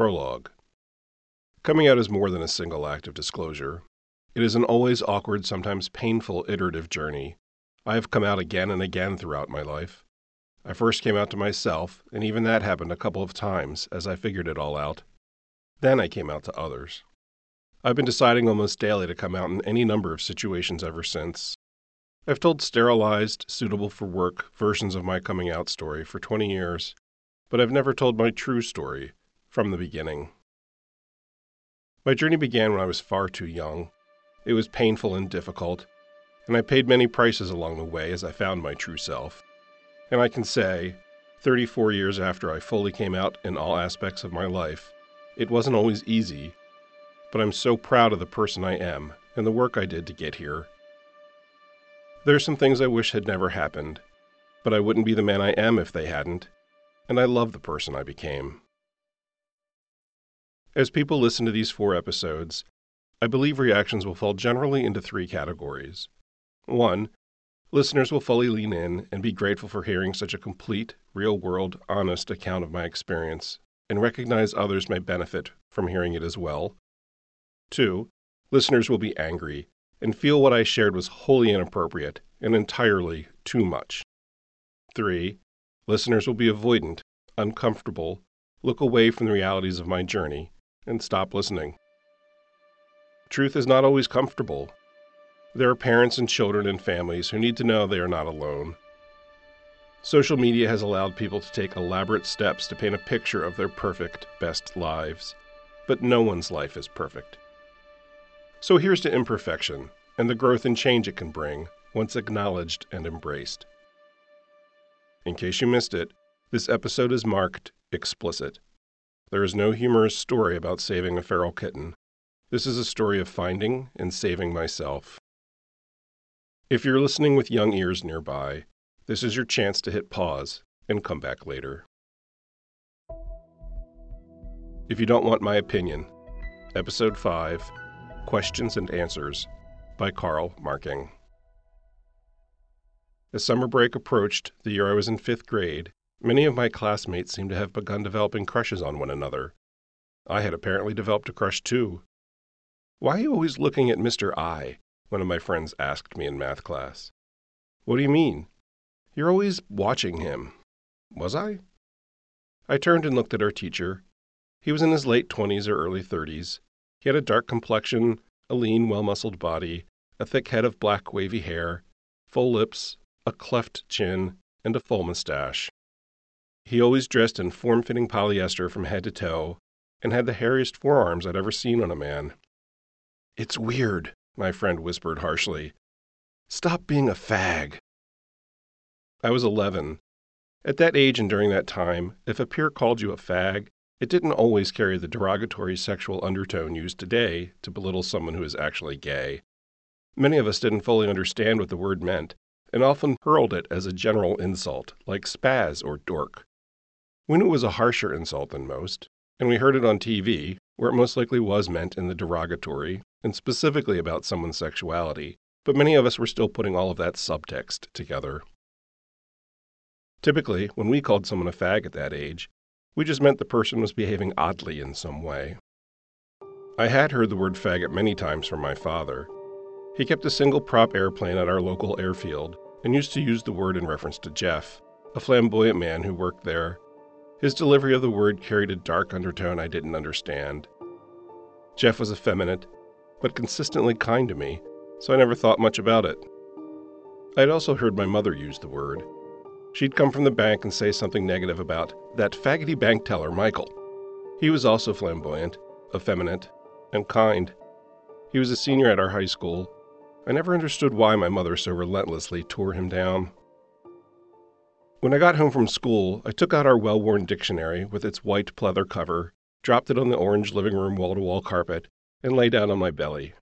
Prologue Coming out is more than a single act of disclosure. It is an always awkward, sometimes painful, iterative journey. I have come out again and again throughout my life. I first came out to myself, and even that happened a couple of times as I figured it all out. Then I came out to others. I've been deciding almost daily to come out in any number of situations ever since. I've told sterilized, suitable for work versions of my coming out story for 20 years, but I've never told my true story from the beginning. My journey began when I was far too young. It was painful and difficult, and I paid many prices along the way as I found my true self. And I can say, 34 years after I fully came out in all aspects of my life, it wasn't always easy, but I'm so proud of the person I am and the work I did to get here. There are some things I wish had never happened, but I wouldn't be the man I am if they hadn't, and I love the person I became. As people listen to these four episodes, I believe reactions will fall generally into three categories. One, listeners will fully lean in and be grateful for hearing such a complete, real world, honest account of my experience, and recognize others may benefit from hearing it as well. Two, listeners will be angry and feel what I shared was wholly inappropriate and entirely too much. Three, listeners will be avoidant, uncomfortable, look away from the realities of my journey, and stop listening. Truth is not always comfortable. There are parents and children and families who need to know they are not alone. Social media has allowed people to take elaborate steps to paint a picture of their perfect, best lives. But no one's life is perfect. So here's to imperfection and the growth and change it can bring once acknowledged and embraced. In case you missed it, this episode is marked explicit. There is no humorous story about saving a feral kitten. This is a story of finding and saving myself. If you're listening with young ears nearby, this is your chance to hit pause and come back later. If you don't want my opinion, Episode 5 Questions and Answers by Carl Marking. As summer break approached, the year I was in fifth grade, Many of my classmates seemed to have begun developing crushes on one another. I had apparently developed a crush too. Why are you always looking at Mr. I? One of my friends asked me in math class. What do you mean? You're always watching him. Was I? I turned and looked at our teacher. He was in his late twenties or early thirties. He had a dark complexion, a lean, well muscled body, a thick head of black, wavy hair, full lips, a cleft chin, and a full mustache. He always dressed in form fitting polyester from head to toe, and had the hairiest forearms I'd ever seen on a man. It's weird, my friend whispered harshly. Stop being a fag. I was 11. At that age and during that time, if a peer called you a fag, it didn't always carry the derogatory sexual undertone used today to belittle someone who is actually gay. Many of us didn't fully understand what the word meant, and often hurled it as a general insult, like spaz or dork. We knew it was a harsher insult than most, and we heard it on TV, where it most likely was meant in the derogatory and specifically about someone's sexuality, but many of us were still putting all of that subtext together. Typically, when we called someone a fag at that age, we just meant the person was behaving oddly in some way. I had heard the word faggot many times from my father. He kept a single prop airplane at our local airfield and used to use the word in reference to Jeff, a flamboyant man who worked there his delivery of the word carried a dark undertone I didn't understand. Jeff was effeminate, but consistently kind to me, so I never thought much about it. I had also heard my mother use the word. She'd come from the bank and say something negative about that faggoty bank teller, Michael. He was also flamboyant, effeminate, and kind. He was a senior at our high school. I never understood why my mother so relentlessly tore him down. When I got home from school, I took out our well worn dictionary with its white pleather cover, dropped it on the orange living room wall to wall carpet, and lay down on my belly.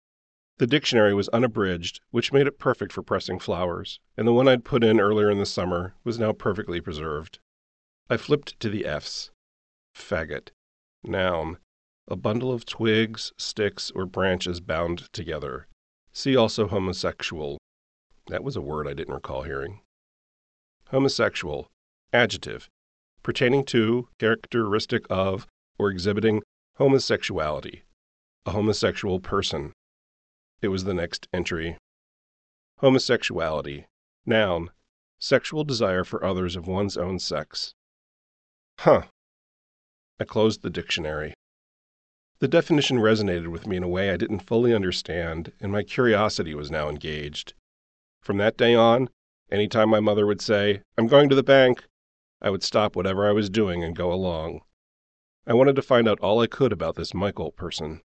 The dictionary was unabridged, which made it perfect for pressing flowers, and the one I'd put in earlier in the summer was now perfectly preserved. I flipped to the F's. Faggot. Noun. A bundle of twigs, sticks, or branches bound together. See also homosexual. That was a word I didn't recall hearing homosexual, adjective, pertaining to, characteristic of, or exhibiting homosexuality, a homosexual person. It was the next entry. Homosexuality, noun, sexual desire for others of one's own sex. Huh. I closed the dictionary. The definition resonated with me in a way I didn't fully understand, and my curiosity was now engaged. From that day on, any time my mother would say, I'm going to the bank, I would stop whatever I was doing and go along. I wanted to find out all I could about this Michael person.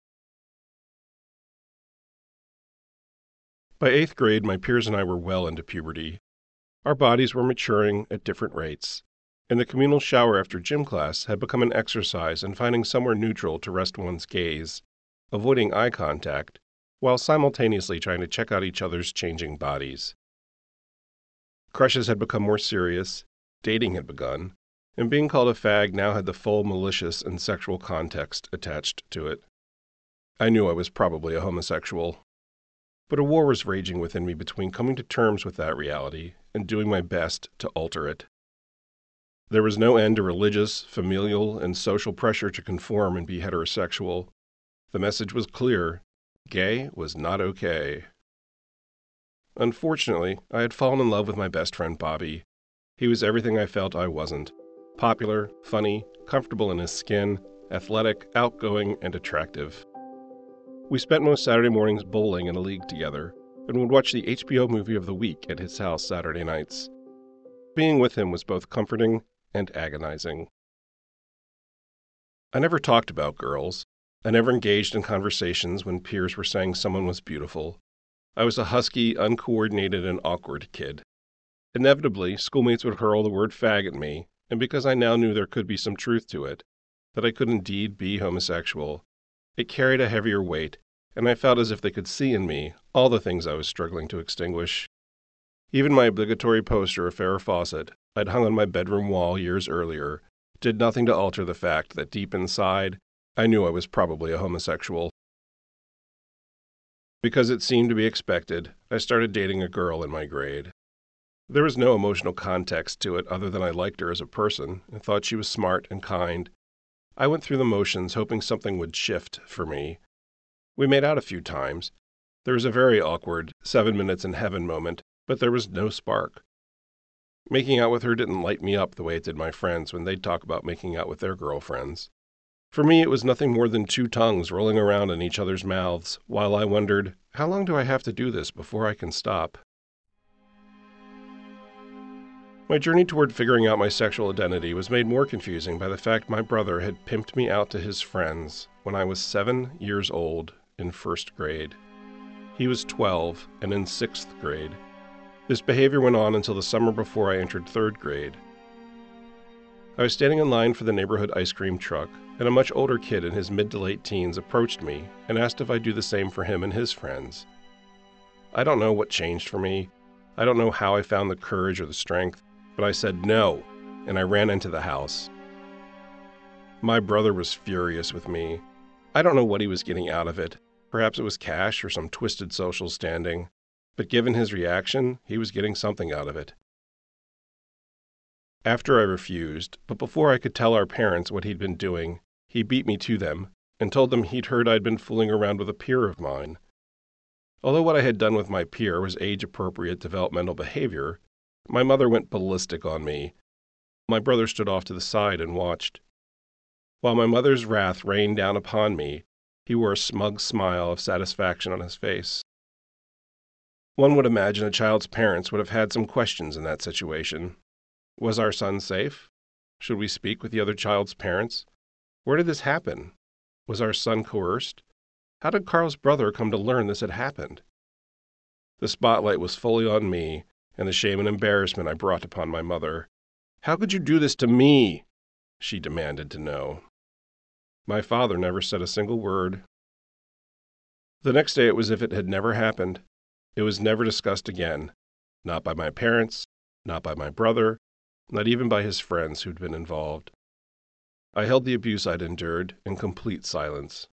By eighth grade, my peers and I were well into puberty. Our bodies were maturing at different rates, and the communal shower after gym class had become an exercise in finding somewhere neutral to rest one's gaze, avoiding eye contact, while simultaneously trying to check out each other's changing bodies. Crushes had become more serious, dating had begun, and being called a fag now had the full malicious and sexual context attached to it. I knew I was probably a homosexual. But a war was raging within me between coming to terms with that reality and doing my best to alter it. There was no end to religious, familial, and social pressure to conform and be heterosexual. The message was clear gay was not okay. Unfortunately, I had fallen in love with my best friend Bobby. He was everything I felt I wasn't popular, funny, comfortable in his skin, athletic, outgoing, and attractive. We spent most Saturday mornings bowling in a league together and would watch the HBO movie of the week at his house Saturday nights. Being with him was both comforting and agonizing. I never talked about girls. I never engaged in conversations when peers were saying someone was beautiful. I was a husky, uncoordinated, and awkward kid. Inevitably, schoolmates would hurl the word fag at me, and because I now knew there could be some truth to it, that I could indeed be homosexual, it carried a heavier weight, and I felt as if they could see in me all the things I was struggling to extinguish. Even my obligatory poster of Farrah Fawcett, I'd hung on my bedroom wall years earlier, did nothing to alter the fact that deep inside, I knew I was probably a homosexual. Because it seemed to be expected, I started dating a girl in my grade. There was no emotional context to it other than I liked her as a person and thought she was smart and kind. I went through the motions hoping something would shift for me, we made out a few times. There was a very awkward seven minutes in heaven moment, but there was no spark. Making out with her didn't light me up the way it did my friends when they'd talk about making out with their girlfriends. For me, it was nothing more than two tongues rolling around in each other's mouths, while I wondered, how long do I have to do this before I can stop? My journey toward figuring out my sexual identity was made more confusing by the fact my brother had pimped me out to his friends when I was seven years old in first grade. He was 12 and in sixth grade. This behavior went on until the summer before I entered third grade. I was standing in line for the neighborhood ice cream truck, and a much older kid in his mid to late teens approached me and asked if I'd do the same for him and his friends. I don't know what changed for me. I don't know how I found the courage or the strength, but I said no, and I ran into the house. My brother was furious with me. I don't know what he was getting out of it, Perhaps it was cash or some twisted social standing, but given his reaction, he was getting something out of it. After I refused, but before I could tell our parents what he'd been doing, he beat me to them and told them he'd heard I'd been fooling around with a peer of mine. Although what I had done with my peer was age appropriate developmental behavior, my mother went ballistic on me. My brother stood off to the side and watched. While my mother's wrath rained down upon me, he wore a smug smile of satisfaction on his face. One would imagine a child's parents would have had some questions in that situation. Was our son safe? Should we speak with the other child's parents? Where did this happen? Was our son coerced? How did Carl's brother come to learn this had happened? The spotlight was fully on me, and the shame and embarrassment I brought upon my mother. How could you do this to me? She demanded to know. My father never said a single word. The next day it was as if it had never happened. It was never discussed again, not by my parents, not by my brother, not even by his friends who'd been involved. I held the abuse I'd endured in complete silence.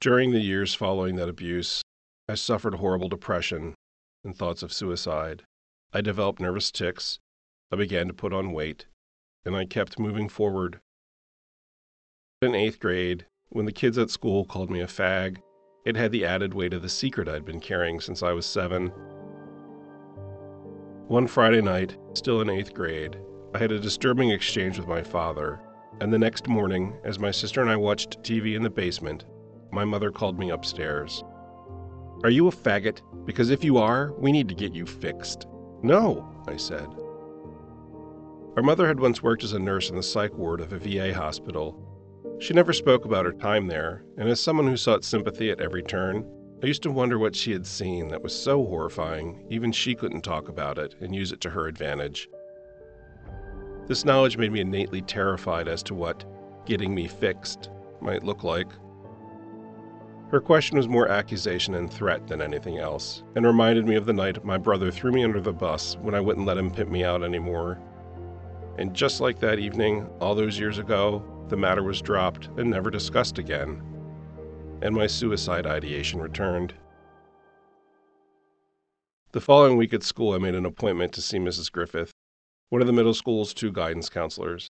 During the years following that abuse, I suffered horrible depression and thoughts of suicide. I developed nervous tics. I began to put on weight, and I kept moving forward In eighth grade, when the kids at school called me a fag, it had the added weight of the secret I'd been carrying since I was seven. One Friday night, still in eighth grade, I had a disturbing exchange with my father, and the next morning, as my sister and I watched TV in the basement, my mother called me upstairs. Are you a faggot? Because if you are, we need to get you fixed. No, I said. Our mother had once worked as a nurse in the psych ward of a VA hospital. She never spoke about her time there, and as someone who sought sympathy at every turn, I used to wonder what she had seen that was so horrifying, even she couldn't talk about it and use it to her advantage. This knowledge made me innately terrified as to what getting me fixed might look like. Her question was more accusation and threat than anything else, and reminded me of the night my brother threw me under the bus when I wouldn't let him pimp me out anymore. And just like that evening, all those years ago, the matter was dropped and never discussed again, and my suicide ideation returned. The following week at school, I made an appointment to see Mrs. Griffith one of the middle school's two guidance counselors.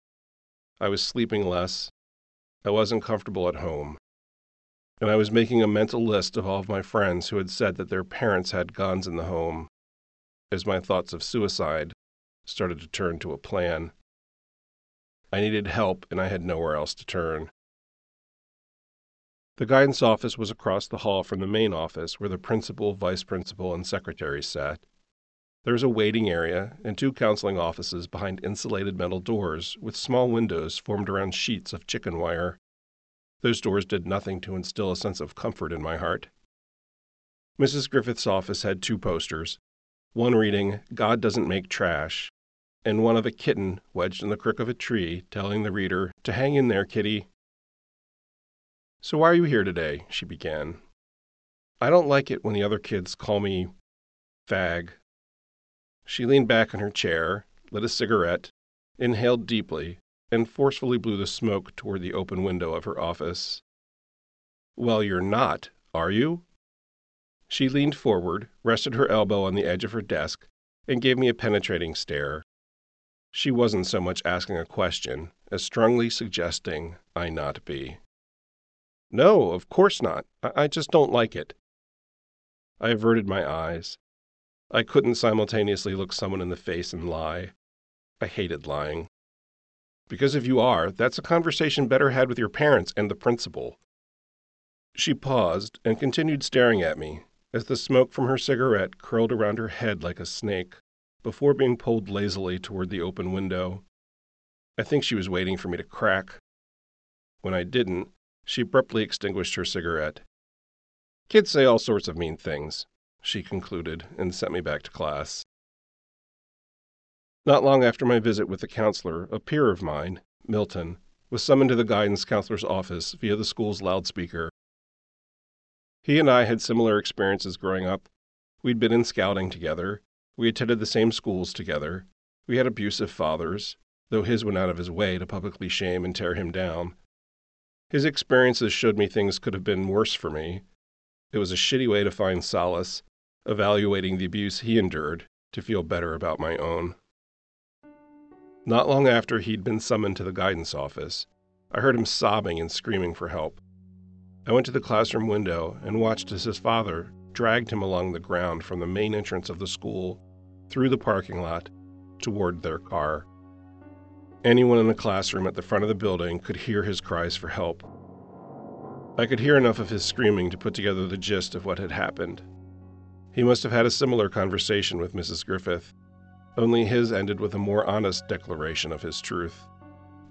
I was sleeping less. I wasn't comfortable at home. And I was making a mental list of all of my friends who had said that their parents had guns in the home, as my thoughts of suicide started to turn to a plan. I needed help, and I had nowhere else to turn. The guidance office was across the hall from the main office where the principal, vice principal, and secretary sat. There is a waiting area and two counseling offices behind insulated metal doors with small windows formed around sheets of chicken wire. Those doors did nothing to instill a sense of comfort in my heart. Mrs. Griffith's office had two posters one reading, God doesn't make trash, and one of a kitten wedged in the crook of a tree telling the reader to hang in there, kitty. So, why are you here today? she began. I don't like it when the other kids call me fag, she leaned back in her chair, lit a cigarette, inhaled deeply, and forcefully blew the smoke toward the open window of her office. Well, you're not, are you? She leaned forward, rested her elbow on the edge of her desk, and gave me a penetrating stare. She wasn't so much asking a question as strongly suggesting I not be. No, of course not. I, I just don't like it. I averted my eyes. I couldn't simultaneously look someone in the face and lie. I hated lying. Because if you are, that's a conversation better had with your parents and the principal. She paused and continued staring at me as the smoke from her cigarette curled around her head like a snake before being pulled lazily toward the open window. I think she was waiting for me to crack. When I didn't, she abruptly extinguished her cigarette. Kids say all sorts of mean things she concluded, and sent me back to class. Not long after my visit with the counselor, a peer of mine, Milton, was summoned to the guidance counselor's office via the school's loudspeaker. He and I had similar experiences growing up. We'd been in scouting together. We attended the same schools together. We had abusive fathers, though his went out of his way to publicly shame and tear him down. His experiences showed me things could have been worse for me. It was a shitty way to find solace, evaluating the abuse he endured to feel better about my own. Not long after he'd been summoned to the guidance office, I heard him sobbing and screaming for help. I went to the classroom window and watched as his father dragged him along the ground from the main entrance of the school, through the parking lot, toward their car. Anyone in the classroom at the front of the building could hear his cries for help. I could hear enough of his screaming to put together the gist of what had happened. He must have had a similar conversation with Mrs. Griffith, only his ended with a more honest declaration of his truth.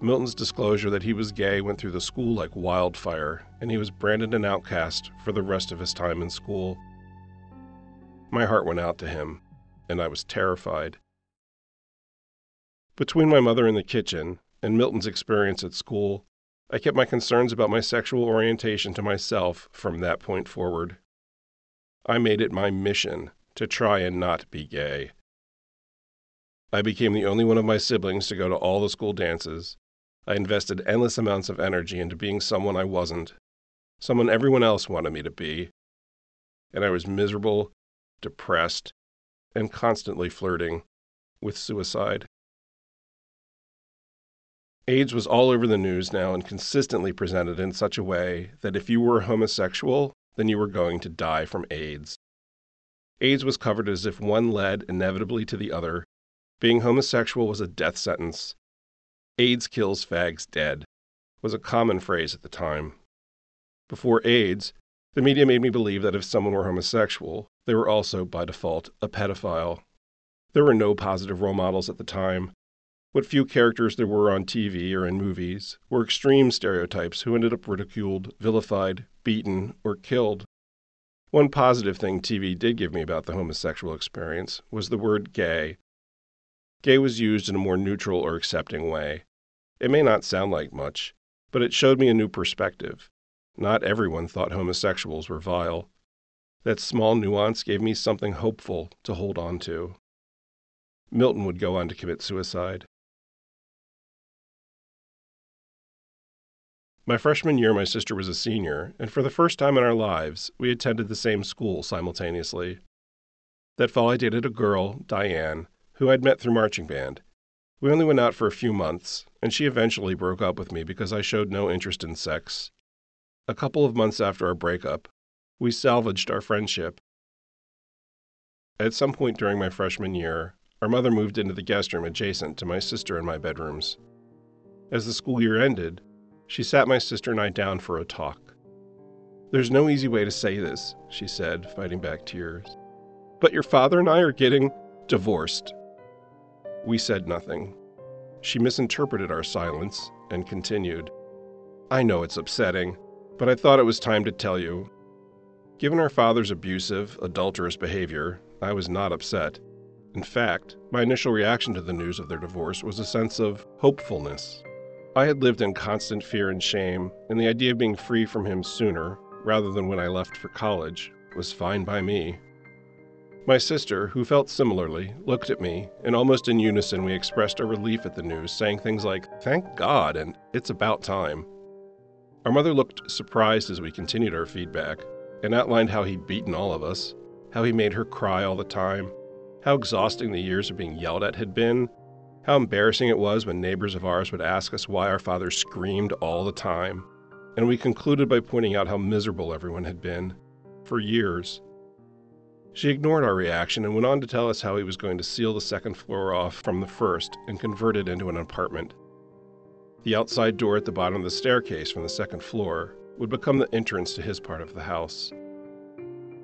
Milton's disclosure that he was gay went through the school like wildfire, and he was branded an outcast for the rest of his time in school. My heart went out to him, and I was terrified. Between my mother in the kitchen and Milton's experience at school, I kept my concerns about my sexual orientation to myself from that point forward. I made it my mission to try and not be gay. I became the only one of my siblings to go to all the school dances. I invested endless amounts of energy into being someone I wasn't, someone everyone else wanted me to be. And I was miserable, depressed, and constantly flirting with suicide. AIDS was all over the news now and consistently presented in such a way that if you were homosexual, then you were going to die from AIDS. AIDS was covered as if one led inevitably to the other. Being homosexual was a death sentence. AIDS kills fags dead was a common phrase at the time. Before AIDS, the media made me believe that if someone were homosexual, they were also, by default, a pedophile. There were no positive role models at the time, what few characters there were on TV or in movies were extreme stereotypes who ended up ridiculed, vilified, beaten, or killed. One positive thing TV did give me about the homosexual experience was the word gay. Gay was used in a more neutral or accepting way. It may not sound like much, but it showed me a new perspective. Not everyone thought homosexuals were vile. That small nuance gave me something hopeful to hold on to. Milton would go on to commit suicide. My freshman year, my sister was a senior, and for the first time in our lives, we attended the same school simultaneously. That fall, I dated a girl, Diane, who I'd met through marching band. We only went out for a few months, and she eventually broke up with me because I showed no interest in sex. A couple of months after our breakup, we salvaged our friendship. At some point during my freshman year, our mother moved into the guest room adjacent to my sister and my bedrooms. As the school year ended, she sat my sister and I down for a talk. There's no easy way to say this, she said, fighting back tears. But your father and I are getting divorced. We said nothing. She misinterpreted our silence and continued. I know it's upsetting, but I thought it was time to tell you. Given our father's abusive, adulterous behavior, I was not upset. In fact, my initial reaction to the news of their divorce was a sense of hopefulness. I had lived in constant fear and shame, and the idea of being free from him sooner, rather than when I left for college, was fine by me. My sister, who felt similarly, looked at me, and almost in unison we expressed our relief at the news, saying things like, Thank God, and it's about time. Our mother looked surprised as we continued our feedback, and outlined how he'd beaten all of us, how he made her cry all the time, how exhausting the years of being yelled at had been, how embarrassing it was when neighbors of ours would ask us why our father screamed all the time. And we concluded by pointing out how miserable everyone had been. For years. She ignored our reaction and went on to tell us how he was going to seal the second floor off from the first and convert it into an apartment. The outside door at the bottom of the staircase from the second floor would become the entrance to his part of the house.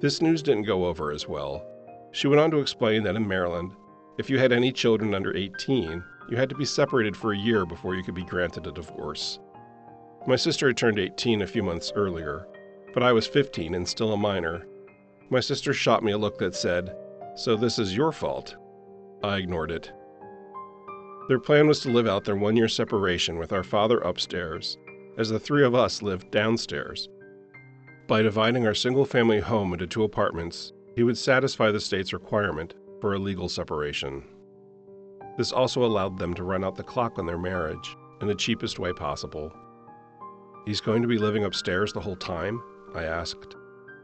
This news didn't go over as well. She went on to explain that in Maryland, if you had any children under 18, you had to be separated for a year before you could be granted a divorce. My sister had turned 18 a few months earlier, but I was 15 and still a minor. My sister shot me a look that said, So this is your fault. I ignored it. Their plan was to live out their one year separation with our father upstairs, as the three of us lived downstairs. By dividing our single family home into two apartments, he would satisfy the state's requirement for a legal separation. This also allowed them to run out the clock on their marriage in the cheapest way possible. He's going to be living upstairs the whole time? I asked.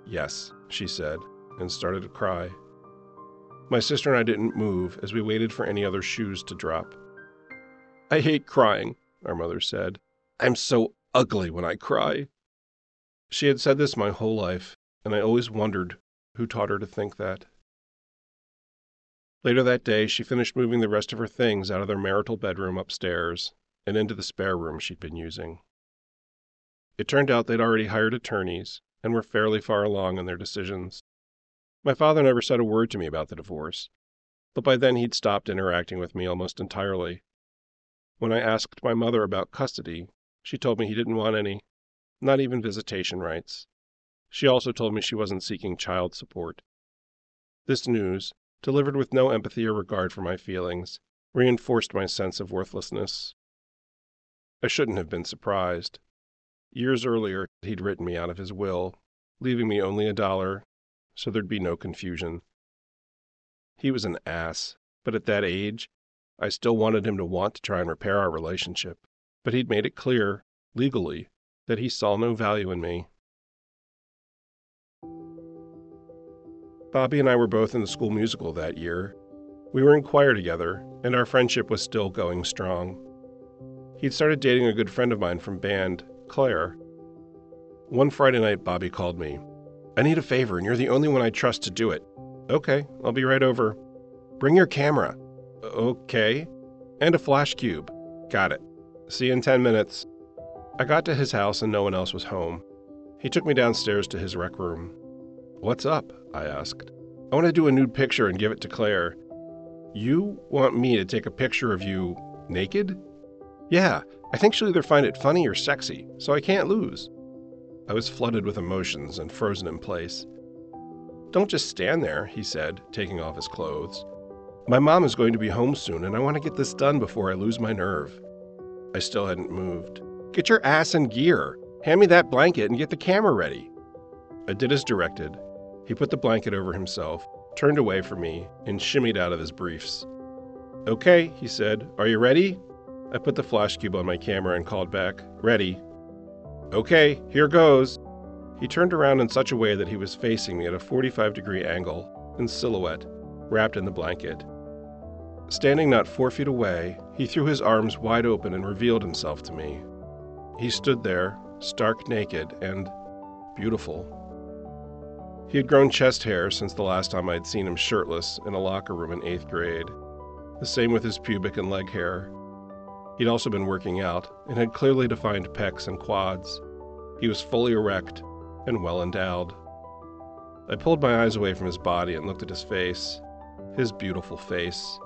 Yes, she said, and started to cry. My sister and I didn't move as we waited for any other shoes to drop. I hate crying, our mother said. I'm so ugly when I cry. She had said this my whole life, and I always wondered who taught her to think that. Later that day, she finished moving the rest of her things out of their marital bedroom upstairs and into the spare room she'd been using. It turned out they'd already hired attorneys and were fairly far along in their decisions. My father never said a word to me about the divorce, but by then he'd stopped interacting with me almost entirely. When I asked my mother about custody, she told me he didn't want any, not even visitation rights. She also told me she wasn't seeking child support. This news, delivered with no empathy or regard for my feelings, reinforced my sense of worthlessness. I shouldn't have been surprised. Years earlier, he'd written me out of his will, leaving me only a dollar, so there'd be no confusion. He was an ass, but at that age, I still wanted him to want to try and repair our relationship. But he'd made it clear, legally, that he saw no value in me. Bobby and I were both in the school musical that year. We were in choir together, and our friendship was still going strong. He'd started dating a good friend of mine from band, Claire. One Friday night, Bobby called me. I need a favor, and you're the only one I trust to do it. Okay, I'll be right over. Bring your camera. Okay. And a flash cube. Got it. See you in 10 minutes. I got to his house and no one else was home. He took me downstairs to his rec room. What's up? I asked. I want to do a nude picture and give it to Claire. You want me to take a picture of you naked? Yeah, I think she'll either find it funny or sexy, so I can't lose. I was flooded with emotions and frozen in place. Don't just stand there, he said, taking off his clothes. My mom is going to be home soon, and I want to get this done before I lose my nerve. I still hadn't moved. Get your ass in gear. Hand me that blanket and get the camera ready. I did as directed. He put the blanket over himself, turned away from me, and shimmied out of his briefs. Okay, he said. Are you ready? I put the flash cube on my camera and called back, Ready. Okay, here goes. He turned around in such a way that he was facing me at a 45 degree angle, in silhouette, wrapped in the blanket. Standing not four feet away, he threw his arms wide open and revealed himself to me. He stood there, stark naked and beautiful. He had grown chest hair since the last time I had seen him shirtless in a locker room in eighth grade. The same with his pubic and leg hair. He'd also been working out and had clearly defined pecs and quads. He was fully erect and well endowed. I pulled my eyes away from his body and looked at his face, his beautiful face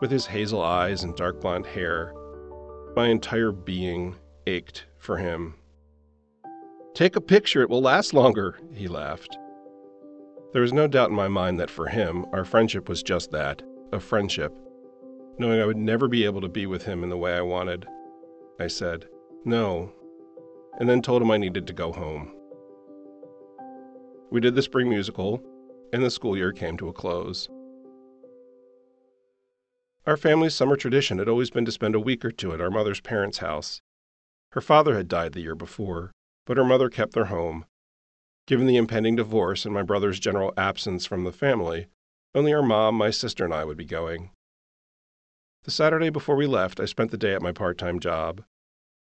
with his hazel eyes and dark blonde hair. My entire being ached for him. Take a picture, it will last longer, he laughed. There was no doubt in my mind that for him, our friendship was just that a friendship. Knowing I would never be able to be with him in the way I wanted, I said, no, and then told him I needed to go home. We did the spring musical, and the school year came to a close. Our family's summer tradition had always been to spend a week or two at our mother's parents' house. Her father had died the year before, but her mother kept their home. Given the impending divorce and my brother's general absence from the family, only our mom, my sister, and I would be going. The Saturday before we left, I spent the day at my part time job.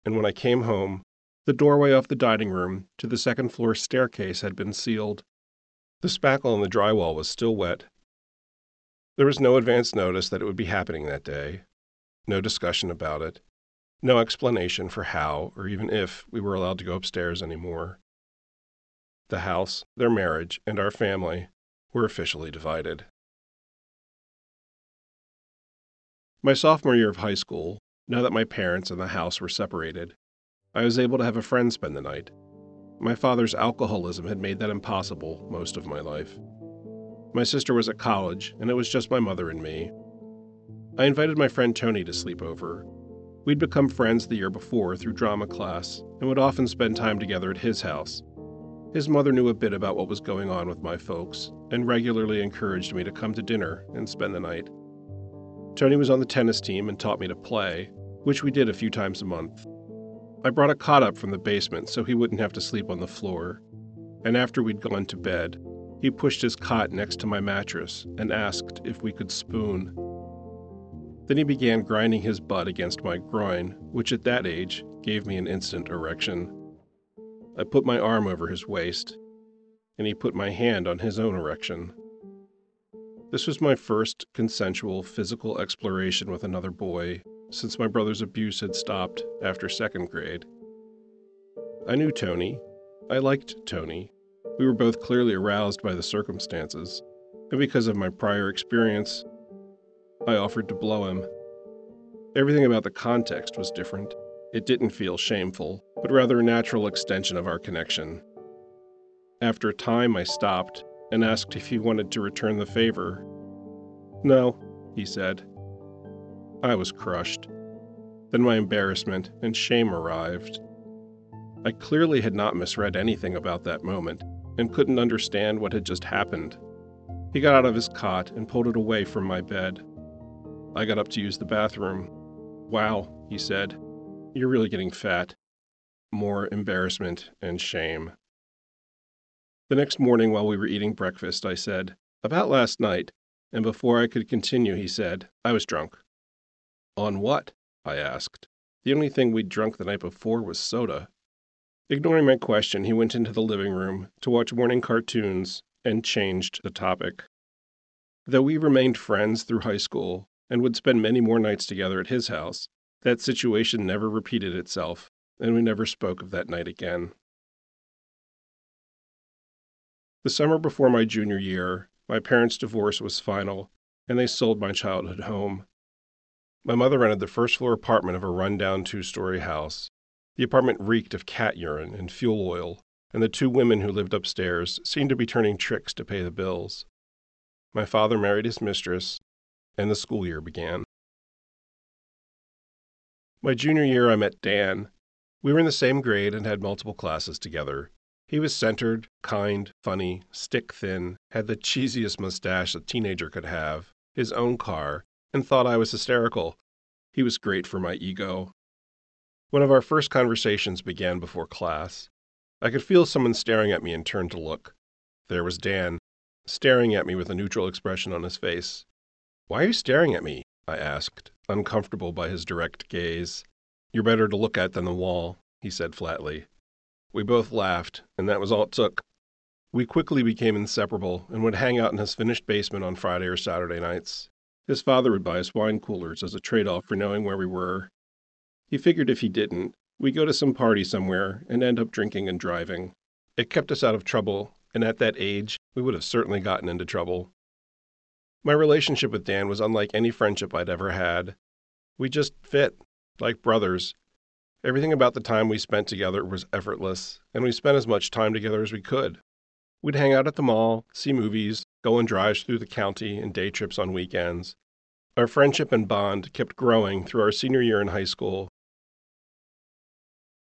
And when I came home, the doorway off the dining room to the second floor staircase had been sealed. The spackle on the drywall was still wet, there was no advance notice that it would be happening that day, no discussion about it, no explanation for how or even if we were allowed to go upstairs anymore. The house, their marriage, and our family were officially divided. My sophomore year of high school, now that my parents and the house were separated, I was able to have a friend spend the night. My father's alcoholism had made that impossible most of my life. My sister was at college, and it was just my mother and me. I invited my friend Tony to sleep over. We'd become friends the year before through drama class and would often spend time together at his house. His mother knew a bit about what was going on with my folks and regularly encouraged me to come to dinner and spend the night. Tony was on the tennis team and taught me to play, which we did a few times a month. I brought a cot up from the basement so he wouldn't have to sleep on the floor. And after we'd gone to bed, he pushed his cot next to my mattress and asked if we could spoon. Then he began grinding his butt against my groin, which at that age gave me an instant erection. I put my arm over his waist, and he put my hand on his own erection. This was my first consensual physical exploration with another boy since my brother's abuse had stopped after second grade. I knew Tony. I liked Tony. We were both clearly aroused by the circumstances, and because of my prior experience, I offered to blow him. Everything about the context was different. It didn't feel shameful, but rather a natural extension of our connection. After a time, I stopped and asked if he wanted to return the favor. No, he said. I was crushed. Then my embarrassment and shame arrived. I clearly had not misread anything about that moment, and couldn't understand what had just happened. He got out of his cot and pulled it away from my bed. I got up to use the bathroom. Wow, he said. You're really getting fat. More embarrassment and shame. The next morning, while we were eating breakfast, I said, About last night, and before I could continue, he said, I was drunk. On what? I asked. The only thing we'd drunk the night before was soda. Ignoring my question, he went into the living room to watch morning cartoons and changed the topic. Though we remained friends through high school and would spend many more nights together at his house, that situation never repeated itself, and we never spoke of that night again. The summer before my junior year, my parents' divorce was final, and they sold my childhood home. My mother rented the first floor apartment of a rundown two story house. The apartment reeked of cat urine and fuel oil, and the two women who lived upstairs seemed to be turning tricks to pay the bills. My father married his mistress, and the school year began. My junior year, I met Dan. We were in the same grade and had multiple classes together. He was centered, kind, funny, stick thin, had the cheesiest mustache a teenager could have, his own car, and thought I was hysterical. He was great for my ego. One of our first conversations began before class. I could feel someone staring at me and turned to look. There was Dan, staring at me with a neutral expression on his face. Why are you staring at me? I asked, uncomfortable by his direct gaze. You're better to look at than the wall, he said flatly. We both laughed, and that was all it took. We quickly became inseparable and would hang out in his finished basement on Friday or Saturday nights. His father would buy us wine coolers as a trade off for knowing where we were. He figured if he didn't, we'd go to some party somewhere and end up drinking and driving. It kept us out of trouble, and at that age, we would have certainly gotten into trouble. My relationship with Dan was unlike any friendship I'd ever had. We just fit, like brothers. Everything about the time we spent together was effortless, and we spent as much time together as we could. We'd hang out at the mall, see movies, go on drives through the county, and day trips on weekends. Our friendship and bond kept growing through our senior year in high school.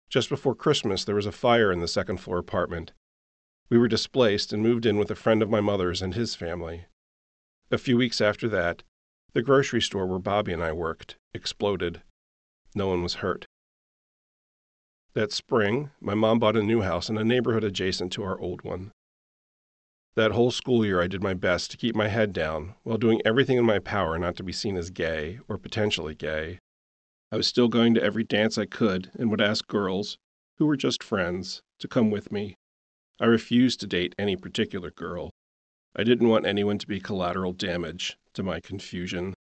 Just before Christmas, there was a fire in the second floor apartment. We were displaced and moved in with a friend of my mother's and his family. A few weeks after that, the grocery store where Bobby and I worked exploded. No one was hurt. That spring, my mom bought a new house in a neighborhood adjacent to our old one. That whole school year, I did my best to keep my head down while doing everything in my power not to be seen as gay or potentially gay. I was still going to every dance I could and would ask girls, who were just friends, to come with me. I refused to date any particular girl. I didn't want anyone to be collateral damage to my confusion.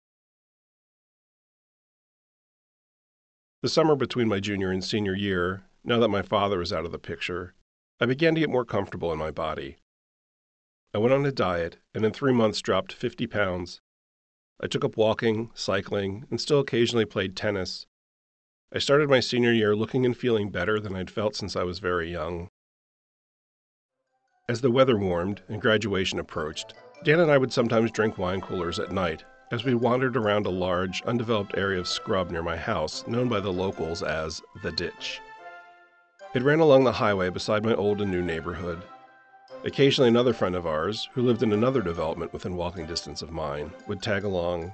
The summer between my junior and senior year, now that my father was out of the picture, I began to get more comfortable in my body. I went on a diet and in three months dropped 50 pounds. I took up walking, cycling, and still occasionally played tennis. I started my senior year looking and feeling better than I'd felt since I was very young. As the weather warmed and graduation approached, Dan and I would sometimes drink wine coolers at night as we wandered around a large, undeveloped area of scrub near my house known by the locals as the Ditch. It ran along the highway beside my old and new neighborhood, Occasionally, another friend of ours, who lived in another development within walking distance of mine, would tag along.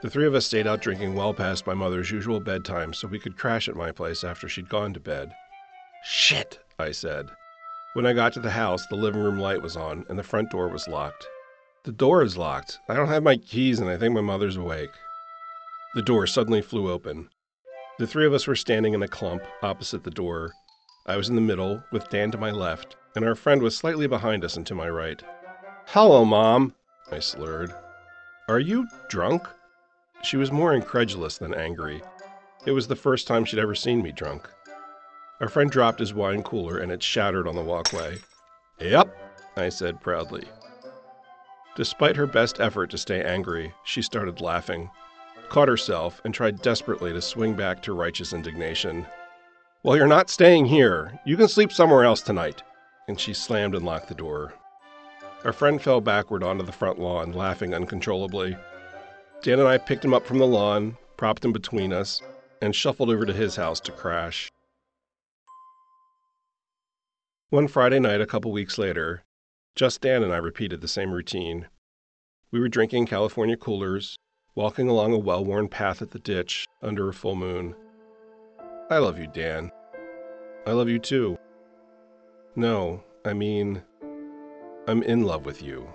The three of us stayed out drinking well past my mother's usual bedtime so we could crash at my place after she'd gone to bed. Shit, I said. When I got to the house, the living room light was on and the front door was locked. The door is locked. I don't have my keys and I think my mother's awake. The door suddenly flew open. The three of us were standing in a clump opposite the door. I was in the middle, with Dan to my left, and our friend was slightly behind us and to my right. Hello, Mom, I slurred. Are you drunk? She was more incredulous than angry. It was the first time she'd ever seen me drunk. Our friend dropped his wine cooler and it shattered on the walkway. Yep, I said proudly. Despite her best effort to stay angry, she started laughing, caught herself, and tried desperately to swing back to righteous indignation. Well, you're not staying here. You can sleep somewhere else tonight and she slammed and locked the door. Our friend fell backward onto the front lawn, laughing uncontrollably. Dan and I picked him up from the lawn, propped him between us, and shuffled over to his house to crash. One Friday night, a couple weeks later, just Dan and I repeated the same routine. We were drinking California coolers, walking along a well worn path at the ditch under a full moon. I love you, Dan. I love you too. No, I mean, I'm in love with you.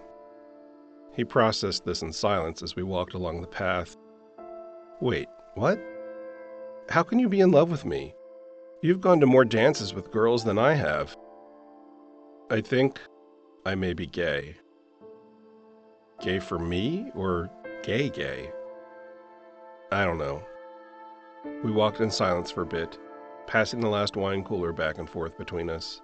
He processed this in silence as we walked along the path. Wait, what? How can you be in love with me? You've gone to more dances with girls than I have. I think I may be gay. Gay for me or gay gay? I don't know. We walked in silence for a bit, passing the last wine cooler back and forth between us.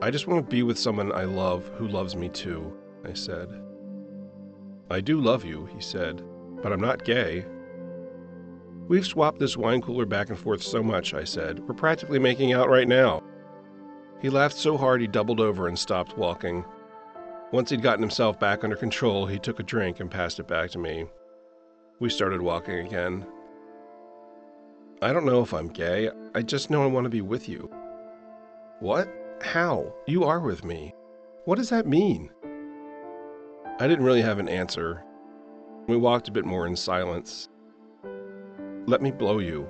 I just want to be with someone I love who loves me too, I said. I do love you, he said, but I'm not gay. We've swapped this wine cooler back and forth so much, I said. We're practically making out right now. He laughed so hard he doubled over and stopped walking. Once he'd gotten himself back under control, he took a drink and passed it back to me. We started walking again. I don't know if I'm gay. I just know I want to be with you. What? How? You are with me. What does that mean? I didn't really have an answer. We walked a bit more in silence. Let me blow you,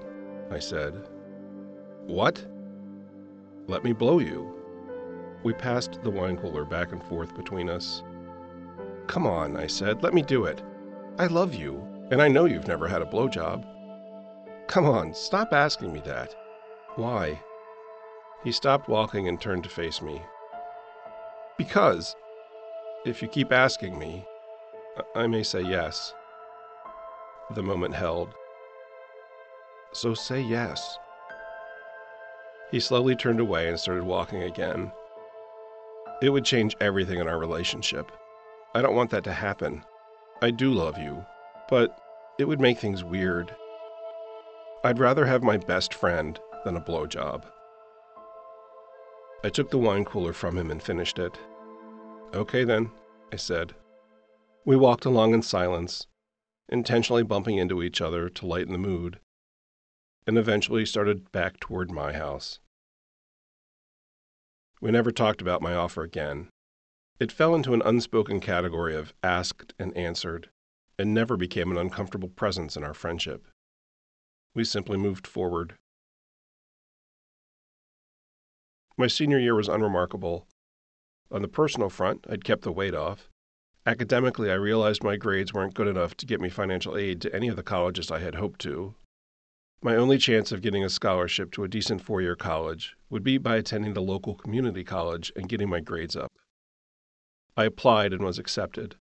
I said. What? Let me blow you. We passed the wine cooler back and forth between us. Come on, I said, let me do it. I love you, and I know you've never had a blowjob. Come on, stop asking me that. Why? He stopped walking and turned to face me. Because, if you keep asking me, I may say yes. The moment held. So say yes. He slowly turned away and started walking again. It would change everything in our relationship. I don't want that to happen. I do love you, but it would make things weird. I'd rather have my best friend than a blowjob. I took the wine cooler from him and finished it. Okay then, I said. We walked along in silence, intentionally bumping into each other to lighten the mood and eventually started back toward my house. We never talked about my offer again. It fell into an unspoken category of asked and answered, and never became an uncomfortable presence in our friendship. We simply moved forward. My senior year was unremarkable. On the personal front, I'd kept the weight off. Academically, I realized my grades weren't good enough to get me financial aid to any of the colleges I had hoped to, my only chance of getting a scholarship to a decent four year college would be by attending the local community college and getting my grades up. I applied and was accepted.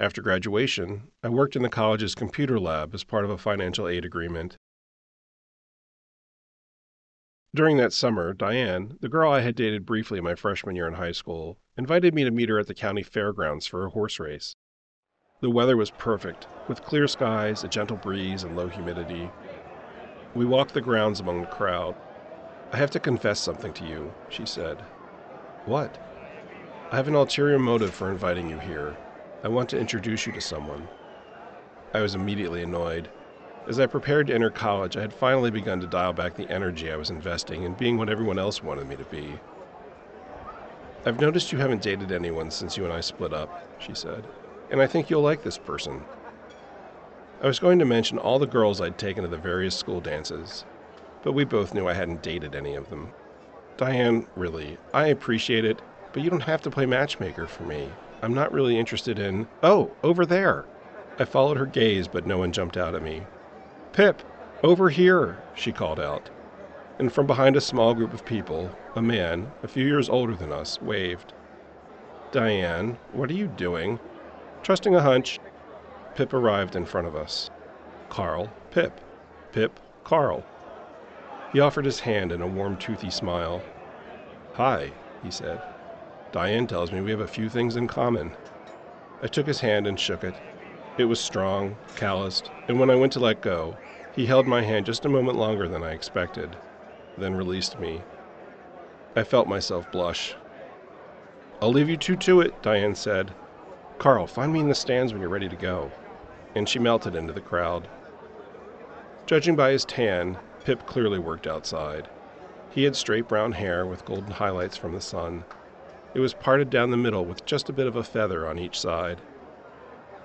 After graduation, I worked in the college's computer lab as part of a financial aid agreement. During that summer, Diane, the girl I had dated briefly my freshman year in high school, invited me to meet her at the county fairgrounds for a horse race. The weather was perfect, with clear skies, a gentle breeze, and low humidity. We walked the grounds among the crowd. I have to confess something to you, she said. What? I have an ulterior motive for inviting you here. I want to introduce you to someone. I was immediately annoyed. As I prepared to enter college, I had finally begun to dial back the energy I was investing in being what everyone else wanted me to be. I've noticed you haven't dated anyone since you and I split up, she said, and I think you'll like this person. I was going to mention all the girls I'd taken to the various school dances, but we both knew I hadn't dated any of them. Diane, really, I appreciate it, but you don't have to play matchmaker for me. I'm not really interested in. Oh, over there! I followed her gaze, but no one jumped out at me. Pip, over here, she called out. And from behind a small group of people, a man, a few years older than us, waved. Diane, what are you doing? Trusting a hunch, Pip arrived in front of us. Carl, Pip. Pip, Carl. He offered his hand in a warm, toothy smile. Hi, he said. Diane tells me we have a few things in common. I took his hand and shook it. It was strong, calloused, and when I went to let go, he held my hand just a moment longer than I expected, then released me. I felt myself blush. I'll leave you two to it, Diane said. Carl, find me in the stands when you're ready to go and she melted into the crowd. Judging by his tan, Pip clearly worked outside. He had straight brown hair with golden highlights from the sun. It was parted down the middle with just a bit of a feather on each side.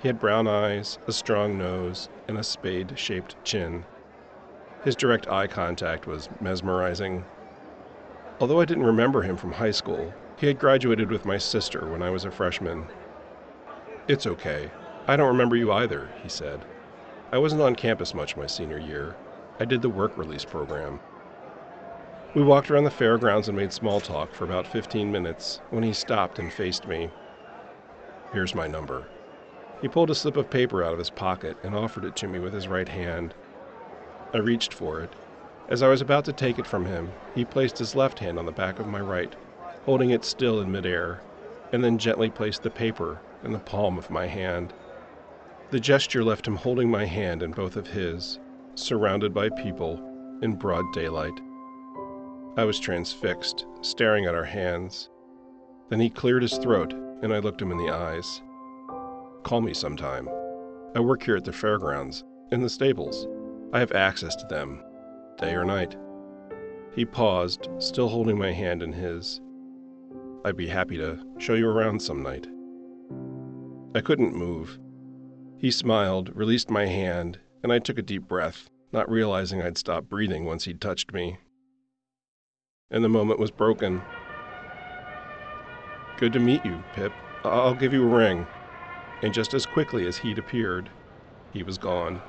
He had brown eyes, a strong nose, and a spade shaped chin. His direct eye contact was mesmerizing. Although I didn't remember him from high school, he had graduated with my sister when I was a freshman. It's okay, I don't remember you either, he said. I wasn't on campus much my senior year. I did the work release program. We walked around the fairgrounds and made small talk for about 15 minutes when he stopped and faced me. Here's my number. He pulled a slip of paper out of his pocket and offered it to me with his right hand. I reached for it. As I was about to take it from him, he placed his left hand on the back of my right, holding it still in midair, and then gently placed the paper in the palm of my hand. The gesture left him holding my hand in both of his, surrounded by people, in broad daylight. I was transfixed, staring at our hands. Then he cleared his throat, and I looked him in the eyes. Call me sometime. I work here at the fairgrounds, in the stables. I have access to them, day or night. He paused, still holding my hand in his. I'd be happy to show you around some night. I couldn't move. He smiled, released my hand, and I took a deep breath, not realizing I'd stopped breathing once he'd touched me and the moment was broken. Good to meet you, Pip. I'll give you a ring. And just as quickly as he'd appeared, he was gone.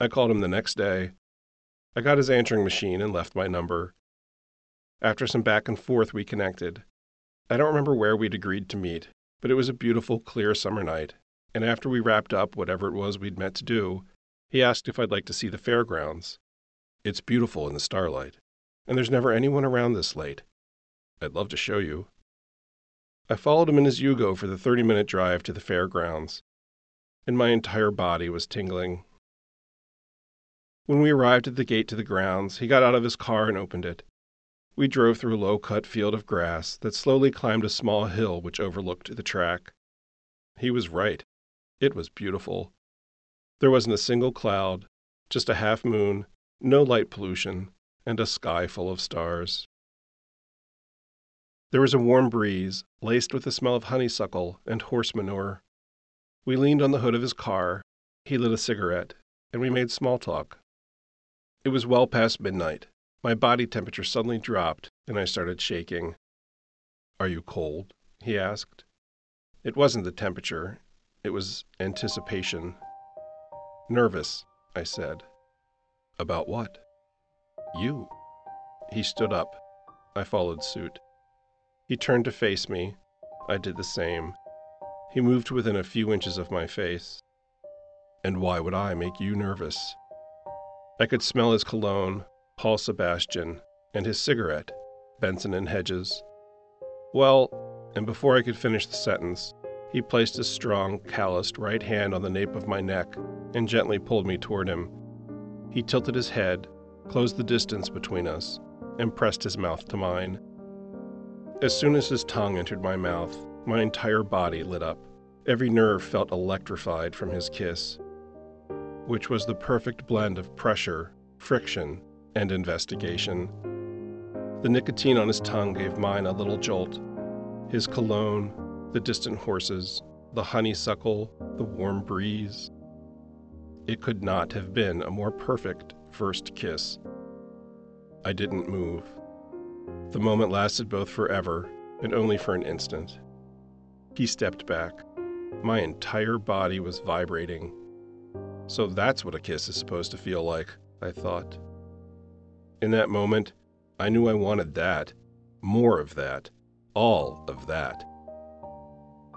I called him the next day. I got his answering machine and left my number. After some back and forth, we connected. I don't remember where we'd agreed to meet, but it was a beautiful, clear summer night, and after we wrapped up whatever it was we'd met to do, he asked if I'd like to see the fairgrounds. It's beautiful in the starlight, and there's never anyone around this late. I'd love to show you. I followed him in his Yugo for the 30 minute drive to the fairgrounds, and my entire body was tingling. When we arrived at the gate to the grounds, he got out of his car and opened it. We drove through a low cut field of grass that slowly climbed a small hill which overlooked the track. He was right. It was beautiful. There wasn't a single cloud, just a half moon no light pollution, and a sky full of stars. There was a warm breeze, laced with the smell of honeysuckle and horse manure. We leaned on the hood of his car, he lit a cigarette, and we made small talk. It was well past midnight. My body temperature suddenly dropped, and I started shaking. Are you cold? he asked. It wasn't the temperature, it was anticipation. Nervous, I said. About what? You. He stood up. I followed suit. He turned to face me. I did the same. He moved within a few inches of my face. And why would I make you nervous? I could smell his cologne, Paul Sebastian, and his cigarette, Benson and Hedges. Well, and before I could finish the sentence, he placed his strong, calloused right hand on the nape of my neck and gently pulled me toward him. He tilted his head, closed the distance between us, and pressed his mouth to mine. As soon as his tongue entered my mouth, my entire body lit up. Every nerve felt electrified from his kiss, which was the perfect blend of pressure, friction, and investigation. The nicotine on his tongue gave mine a little jolt. His cologne, the distant horses, the honeysuckle, the warm breeze, it could not have been a more perfect first kiss. I didn't move. The moment lasted both forever and only for an instant. He stepped back. My entire body was vibrating. So that's what a kiss is supposed to feel like, I thought. In that moment, I knew I wanted that, more of that, all of that.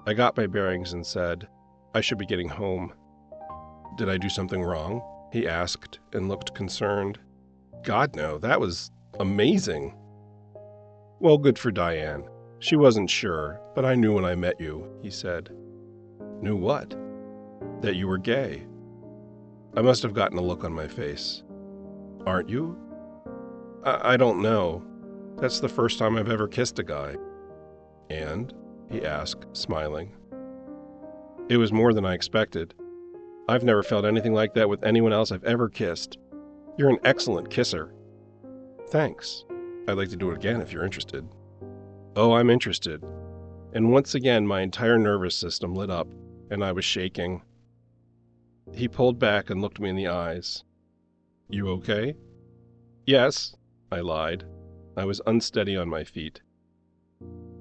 I got my bearings and said, I should be getting home. Did I do something wrong? He asked and looked concerned. God, no, that was amazing. Well, good for Diane. She wasn't sure, but I knew when I met you, he said. Knew what? That you were gay. I must have gotten a look on my face. Aren't you? I, I don't know. That's the first time I've ever kissed a guy. And? he asked, smiling. It was more than I expected. I've never felt anything like that with anyone else I've ever kissed. You're an excellent kisser. Thanks. I'd like to do it again if you're interested. Oh, I'm interested. And once again, my entire nervous system lit up, and I was shaking. He pulled back and looked me in the eyes. You okay? Yes, I lied. I was unsteady on my feet.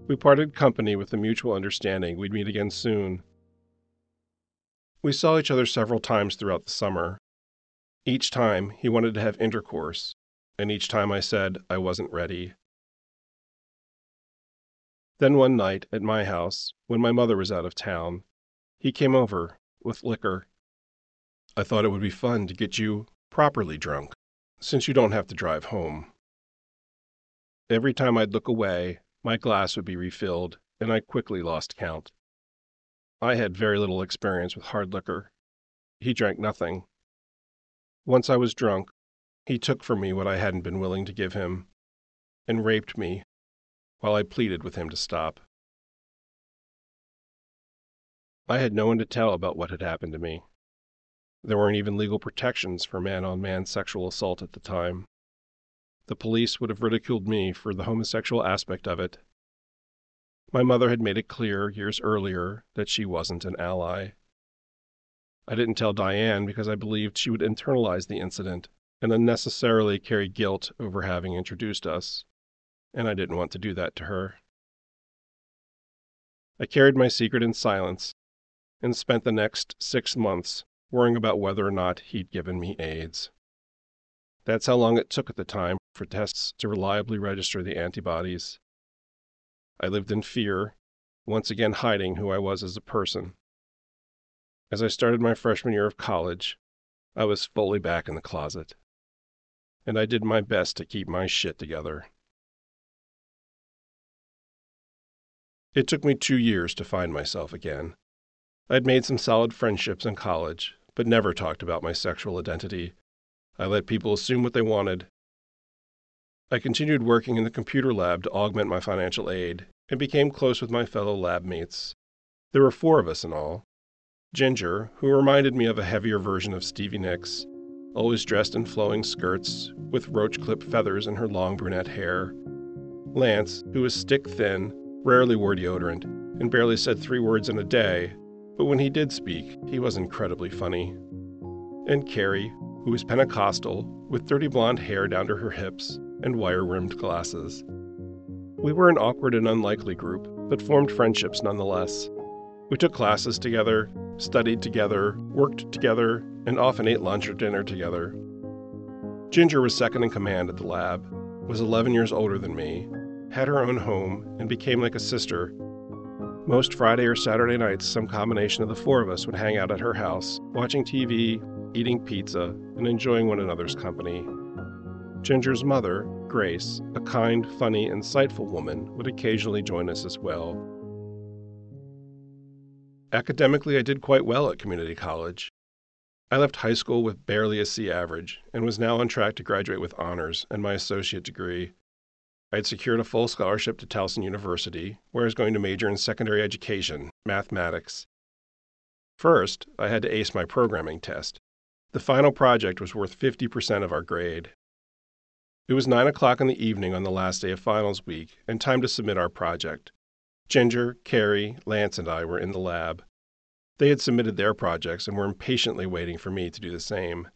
We parted company with the mutual understanding we'd meet again soon we saw each other several times throughout the summer, Each time, he wanted to have intercourse, and each time I said I wasn't ready. Then one night at my house, when my mother was out of town, he came over with liquor. I thought it would be fun to get you properly drunk, since you don't have to drive home. Every time I'd look away, my glass would be refilled, and I quickly lost count. I had very little experience with hard liquor. He drank nothing. Once I was drunk, he took from me what I hadn't been willing to give him, and raped me while I pleaded with him to stop. I had no one to tell about what had happened to me. There weren't even legal protections for man on man sexual assault at the time. The police would have ridiculed me for the homosexual aspect of it. My mother had made it clear years earlier that she wasn't an ally. I didn't tell Diane because I believed she would internalize the incident and unnecessarily carry guilt over having introduced us and I didn't want to do that to her. I carried my secret in silence and spent the next six months worrying about whether or not he'd given me AIDS. That's how long it took at the time for tests to reliably register the antibodies. I lived in fear, once again hiding who I was as a person. As I started my freshman year of college, I was fully back in the closet. And I did my best to keep my shit together. It took me two years to find myself again. I'd made some solid friendships in college, but never talked about my sexual identity. I let people assume what they wanted. I continued working in the computer lab to augment my financial aid and became close with my fellow lab mates. There were four of us in all. Ginger, who reminded me of a heavier version of Stevie Nicks, always dressed in flowing skirts with roach clip feathers in her long brunette hair. Lance, who was stick thin rarely wore deodorant, and barely said three words in a day, but when he did speak, he was incredibly funny. And Carrie, who was Pentecostal, with dirty blonde hair down to her hips and wire rimmed glasses. We were an awkward and unlikely group, but formed friendships nonetheless. We took classes together, studied together, worked together, and often ate lunch or dinner together. Ginger was second in command at the lab, was 11 years older than me, had her own home, and became like a sister. Most Friday or Saturday nights, some combination of the four of us would hang out at her house, watching TV, eating pizza, and enjoying one another's company. Ginger's mother, Grace, a kind, funny, insightful woman, would occasionally join us as well. Academically, I did quite well at community college. I left high school with barely a C average and was now on track to graduate with honors and my associate degree. I had secured a full scholarship to Towson University, where I was going to major in secondary education, mathematics. First, I had to ace my programming test. The final project was worth 50% of our grade. It was 9 o'clock in the evening on the last day of finals week, and time to submit our project. Ginger, Carrie, Lance, and I were in the lab. They had submitted their projects and were impatiently waiting for me to do the same.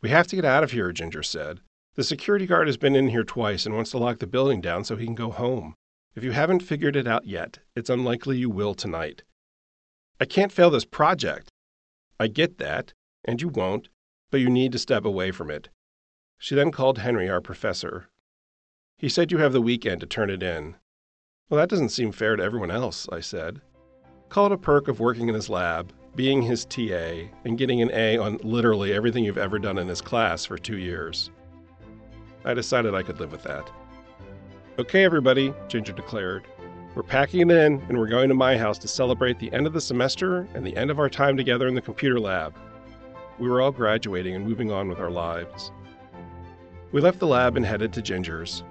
We have to get out of here, Ginger said. The security guard has been in here twice and wants to lock the building down so he can go home. If you haven't figured it out yet, it's unlikely you will tonight. I can't fail this project. I get that, and you won't, but you need to step away from it. She then called Henry, our professor. He said you have the weekend to turn it in. Well, that doesn't seem fair to everyone else, I said. Call it a perk of working in his lab, being his TA, and getting an A on literally everything you've ever done in his class for two years. I decided I could live with that. Okay, everybody, Ginger declared. We're packing it in and we're going to my house to celebrate the end of the semester and the end of our time together in the computer lab. We were all graduating and moving on with our lives. We left the lab and headed to Ginger's.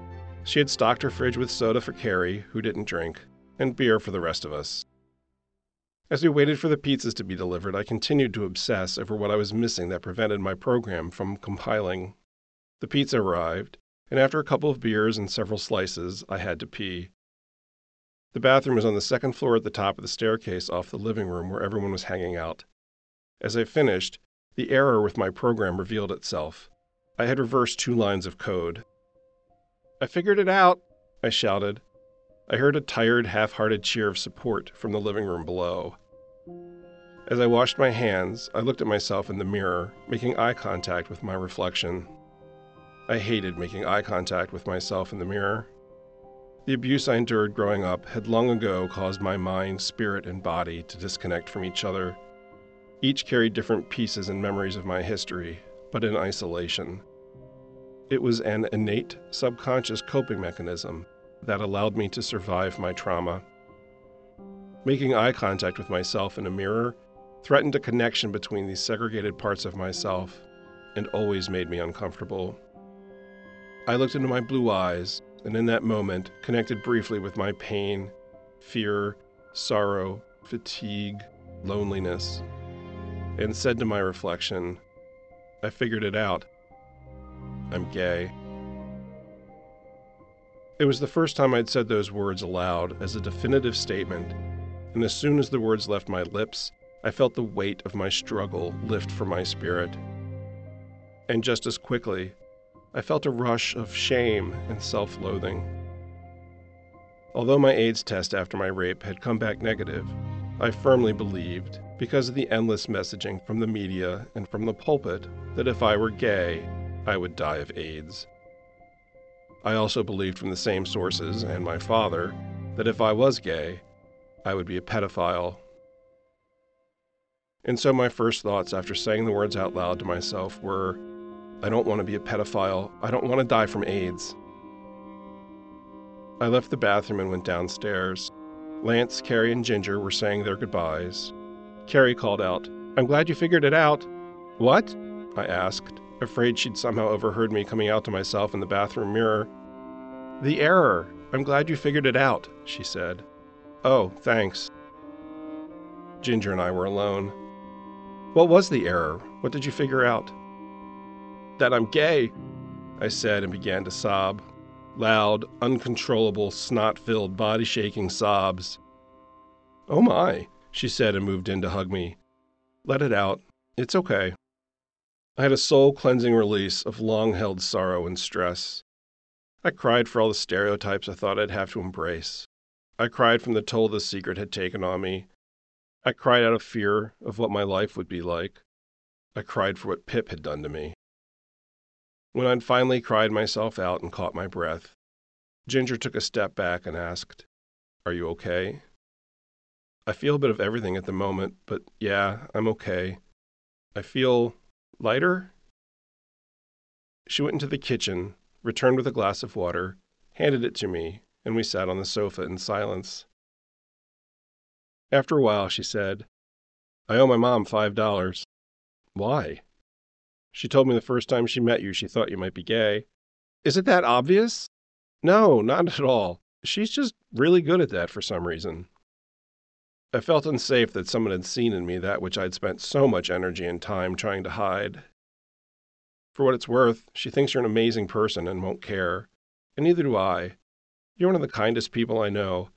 She had stocked her fridge with soda for Carrie, who didn't drink, and beer for the rest of us. As we waited for the pizzas to be delivered, I continued to obsess over what I was missing that prevented my program from compiling the pizza arrived, and after a couple of beers and several slices, I had to pee. The bathroom was on the second floor at the top of the staircase off the living room where everyone was hanging out. As I finished, the error with my program revealed itself. I had reversed two lines of code. I figured it out, I shouted. I heard a tired, half hearted cheer of support from the living room below. As I washed my hands, I looked at myself in the mirror, making eye contact with my reflection. I hated making eye contact with myself in the mirror. The abuse I endured growing up had long ago caused my mind, spirit, and body to disconnect from each other. Each carried different pieces and memories of my history, but in isolation. It was an innate, subconscious coping mechanism that allowed me to survive my trauma. Making eye contact with myself in a mirror threatened a connection between these segregated parts of myself and always made me uncomfortable. I looked into my blue eyes and in that moment connected briefly with my pain, fear, sorrow, fatigue, loneliness, and said to my reflection, I figured it out. I'm gay. It was the first time I'd said those words aloud as a definitive statement, and as soon as the words left my lips, I felt the weight of my struggle lift from my spirit. And just as quickly, I felt a rush of shame and self loathing. Although my AIDS test after my rape had come back negative, I firmly believed, because of the endless messaging from the media and from the pulpit, that if I were gay, I would die of AIDS. I also believed from the same sources and my father that if I was gay, I would be a pedophile. And so my first thoughts after saying the words out loud to myself were I don't want to be a pedophile. I don't want to die from AIDS. I left the bathroom and went downstairs. Lance, Carrie, and Ginger were saying their goodbyes. Carrie called out, I'm glad you figured it out. What? I asked, afraid she'd somehow overheard me coming out to myself in the bathroom mirror. The error. I'm glad you figured it out, she said. Oh, thanks. Ginger and I were alone. What was the error? What did you figure out? that I'm gay, I said and began to sob. Loud, uncontrollable, snot filled, body shaking sobs. Oh my, she said and moved in to hug me. Let it out. It's okay. I had a soul cleansing release of long held sorrow and stress. I cried for all the stereotypes I thought I'd have to embrace. I cried from the toll the secret had taken on me. I cried out of fear of what my life would be like. I cried for what Pip had done to me. When I'd finally cried myself out and caught my breath, Ginger took a step back and asked, Are you okay? I feel a bit of everything at the moment, but yeah, I'm okay. I feel lighter? She went into the kitchen, returned with a glass of water, handed it to me, and we sat on the sofa in silence. After a while, she said, I owe my mom five dollars. Why? She told me the first time she met you, she thought you might be gay. Is it that obvious? No, not at all. She's just really good at that for some reason. I felt unsafe that someone had seen in me that which I'd spent so much energy and time trying to hide. For what it's worth, she thinks you're an amazing person and won't care. And neither do I. You're one of the kindest people I know.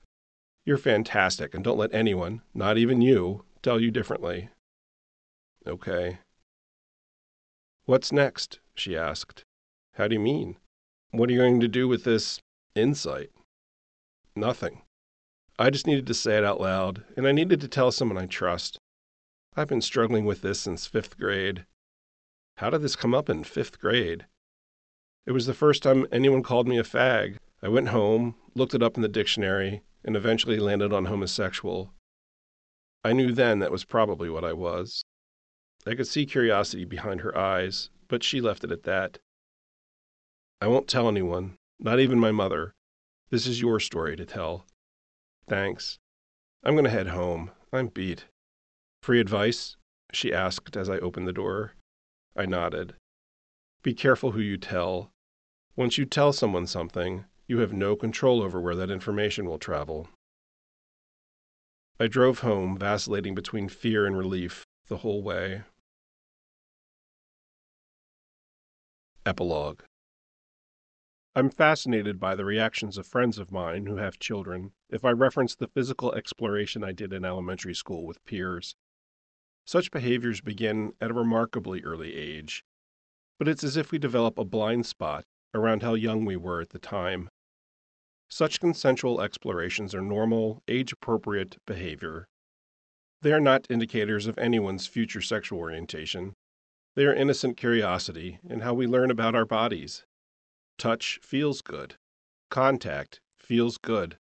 You're fantastic, and don't let anyone, not even you, tell you differently. Okay. What's next? she asked. How do you mean? What are you going to do with this insight? Nothing. I just needed to say it out loud, and I needed to tell someone I trust. I've been struggling with this since fifth grade. How did this come up in fifth grade? It was the first time anyone called me a fag. I went home, looked it up in the dictionary, and eventually landed on homosexual. I knew then that was probably what I was. I could see curiosity behind her eyes, but she left it at that. I won't tell anyone, not even my mother. This is your story to tell. Thanks. I'm going to head home. I'm beat. Free advice? she asked as I opened the door. I nodded. Be careful who you tell. Once you tell someone something, you have no control over where that information will travel. I drove home, vacillating between fear and relief the whole way. Epilogue I'm fascinated by the reactions of friends of mine who have children if I reference the physical exploration I did in elementary school with peers. Such behaviors begin at a remarkably early age, but it's as if we develop a blind spot around how young we were at the time. Such consensual explorations are normal, age appropriate behavior They are not indicators of anyone's future sexual orientation. They are innocent curiosity in how we learn about our bodies. Touch feels good. Contact feels good.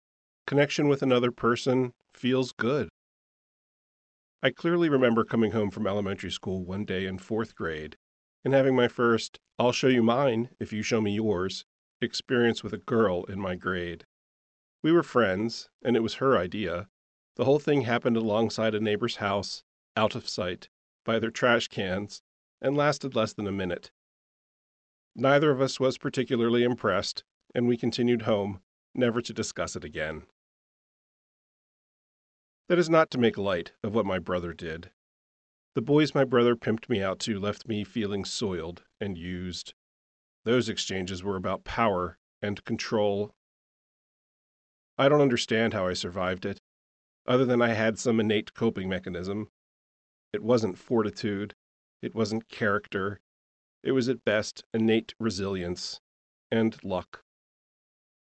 Connection with another person feels good. I clearly remember coming home from elementary school one day in fourth grade and having my first, I'll show you mine if you show me yours, experience with a girl in my grade. We were friends, and it was her idea. The whole thing happened alongside a neighbor's house, out of sight, by their trash cans, and lasted less than a minute. Neither of us was particularly impressed, and we continued home, never to discuss it again. That is not to make light of what my brother did. The boys my brother pimped me out to left me feeling soiled and used. Those exchanges were about power and control. I don't understand how I survived it, other than I had some innate coping mechanism. It wasn't fortitude, it wasn't character, it was at best innate resilience and luck.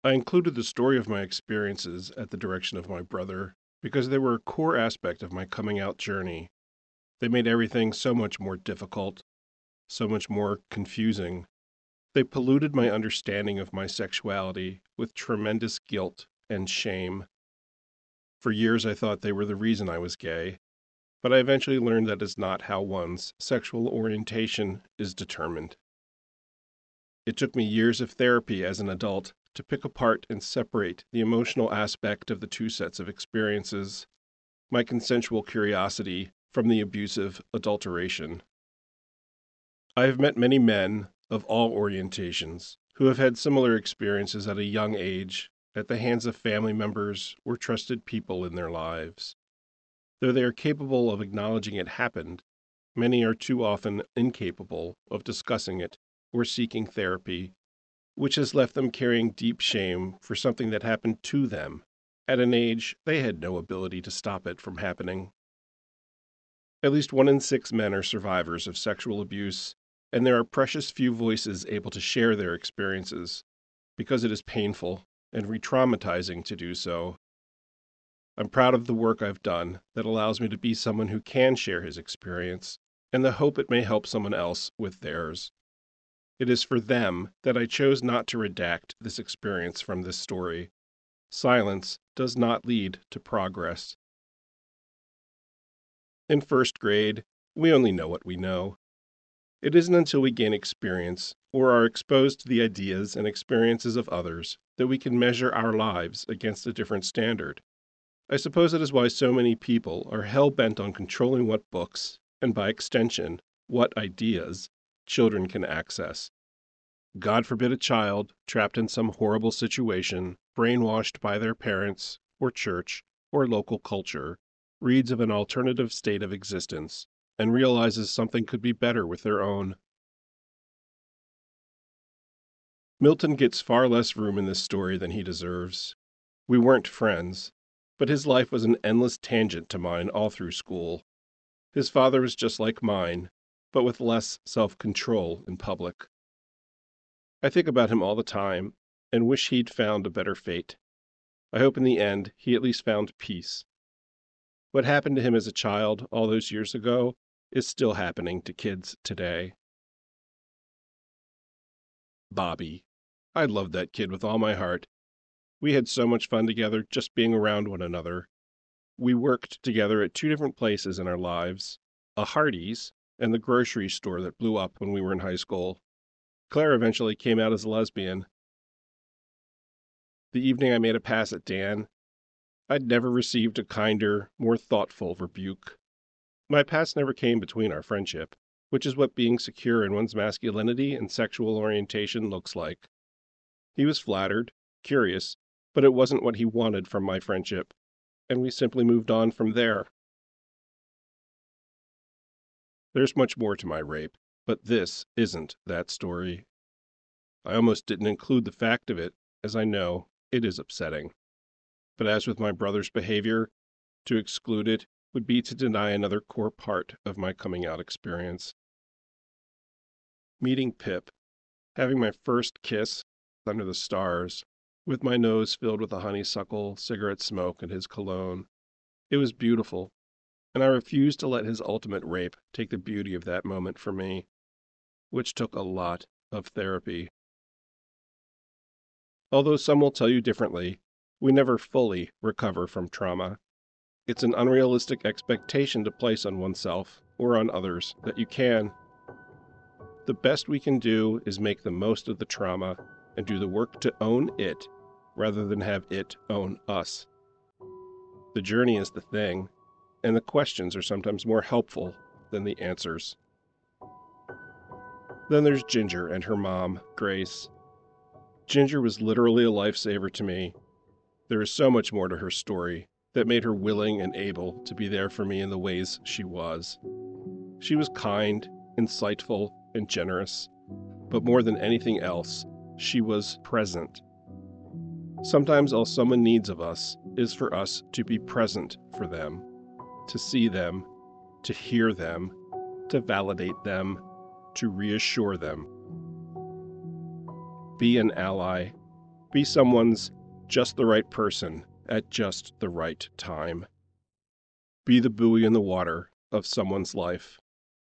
I included the story of my experiences at the direction of my brother because they were a core aspect of my coming out journey they made everything so much more difficult, so much more confusing. They polluted my understanding of my sexuality with tremendous guilt and shame. For years, I thought they were the reason I was gay, but I eventually learned that is not how one's sexual orientation is determined. It took me years of therapy as an adult to pick apart and separate the emotional aspect of the two sets of experiences my consensual curiosity from the abusive adulteration. I have met many men of all orientations who have had similar experiences at a young age at the hands of family members or trusted people in their lives. Though they are capable of acknowledging it happened, many are too often incapable of discussing it or seeking therapy, which has left them carrying deep shame for something that happened to them at an age they had no ability to stop it from happening. At least one in six men are survivors of sexual abuse, and there are precious few voices able to share their experiences because it is painful and re traumatizing to do so. I'm proud of the work I've done that allows me to be someone who can share his experience and the hope it may help someone else with theirs. It is for them that I chose not to redact this experience from this story. Silence does not lead to progress. In first grade, we only know what we know. It isn't until we gain experience or are exposed to the ideas and experiences of others that we can measure our lives against a different standard. I suppose that is why so many people are hell bent on controlling what books, and by extension, what ideas, children can access. God forbid a child, trapped in some horrible situation, brainwashed by their parents, or church, or local culture, reads of an alternative state of existence and realizes something could be better with their own. Milton gets far less room in this story than he deserves. We weren't friends, but his life was an endless tangent to mine all through school. His father was just like mine, but with less self control in public. I think about him all the time and wish he'd found a better fate. I hope in the end he at least found peace. What happened to him as a child all those years ago is still happening to kids today. Bobby. I loved that kid with all my heart. We had so much fun together just being around one another. We worked together at two different places in our lives a Hardee's and the grocery store that blew up when we were in high school. Claire eventually came out as a lesbian. The evening I made a pass at Dan, I'd never received a kinder, more thoughtful rebuke. My past never came between our friendship, which is what being secure in one's masculinity and sexual orientation looks like. He was flattered, curious, but it wasn't what he wanted from my friendship, and we simply moved on from there. There's much more to my rape, but this isn't that story. I almost didn't include the fact of it, as I know it is upsetting. But as with my brother's behavior, to exclude it would be to deny another core part of my coming out experience. Meeting Pip, having my first kiss under the stars, with my nose filled with the honeysuckle, cigarette smoke, and his cologne. It was beautiful, and I refused to let his ultimate rape take the beauty of that moment for me, which took a lot of therapy. Although some will tell you differently, we never fully recover from trauma. It's an unrealistic expectation to place on oneself or on others that you can. The best we can do is make the most of the trauma and do the work to own it rather than have it own us. The journey is the thing, and the questions are sometimes more helpful than the answers. Then there's Ginger and her mom, Grace. Ginger was literally a lifesaver to me. There is so much more to her story that made her willing and able to be there for me in the ways she was. She was kind, insightful, and generous, but more than anything else, she was present. Sometimes all someone needs of us is for us to be present for them, to see them, to hear them, to validate them, to reassure them. Be an ally. Be someone's just the right person at just the right time. Be the buoy in the water of someone's life.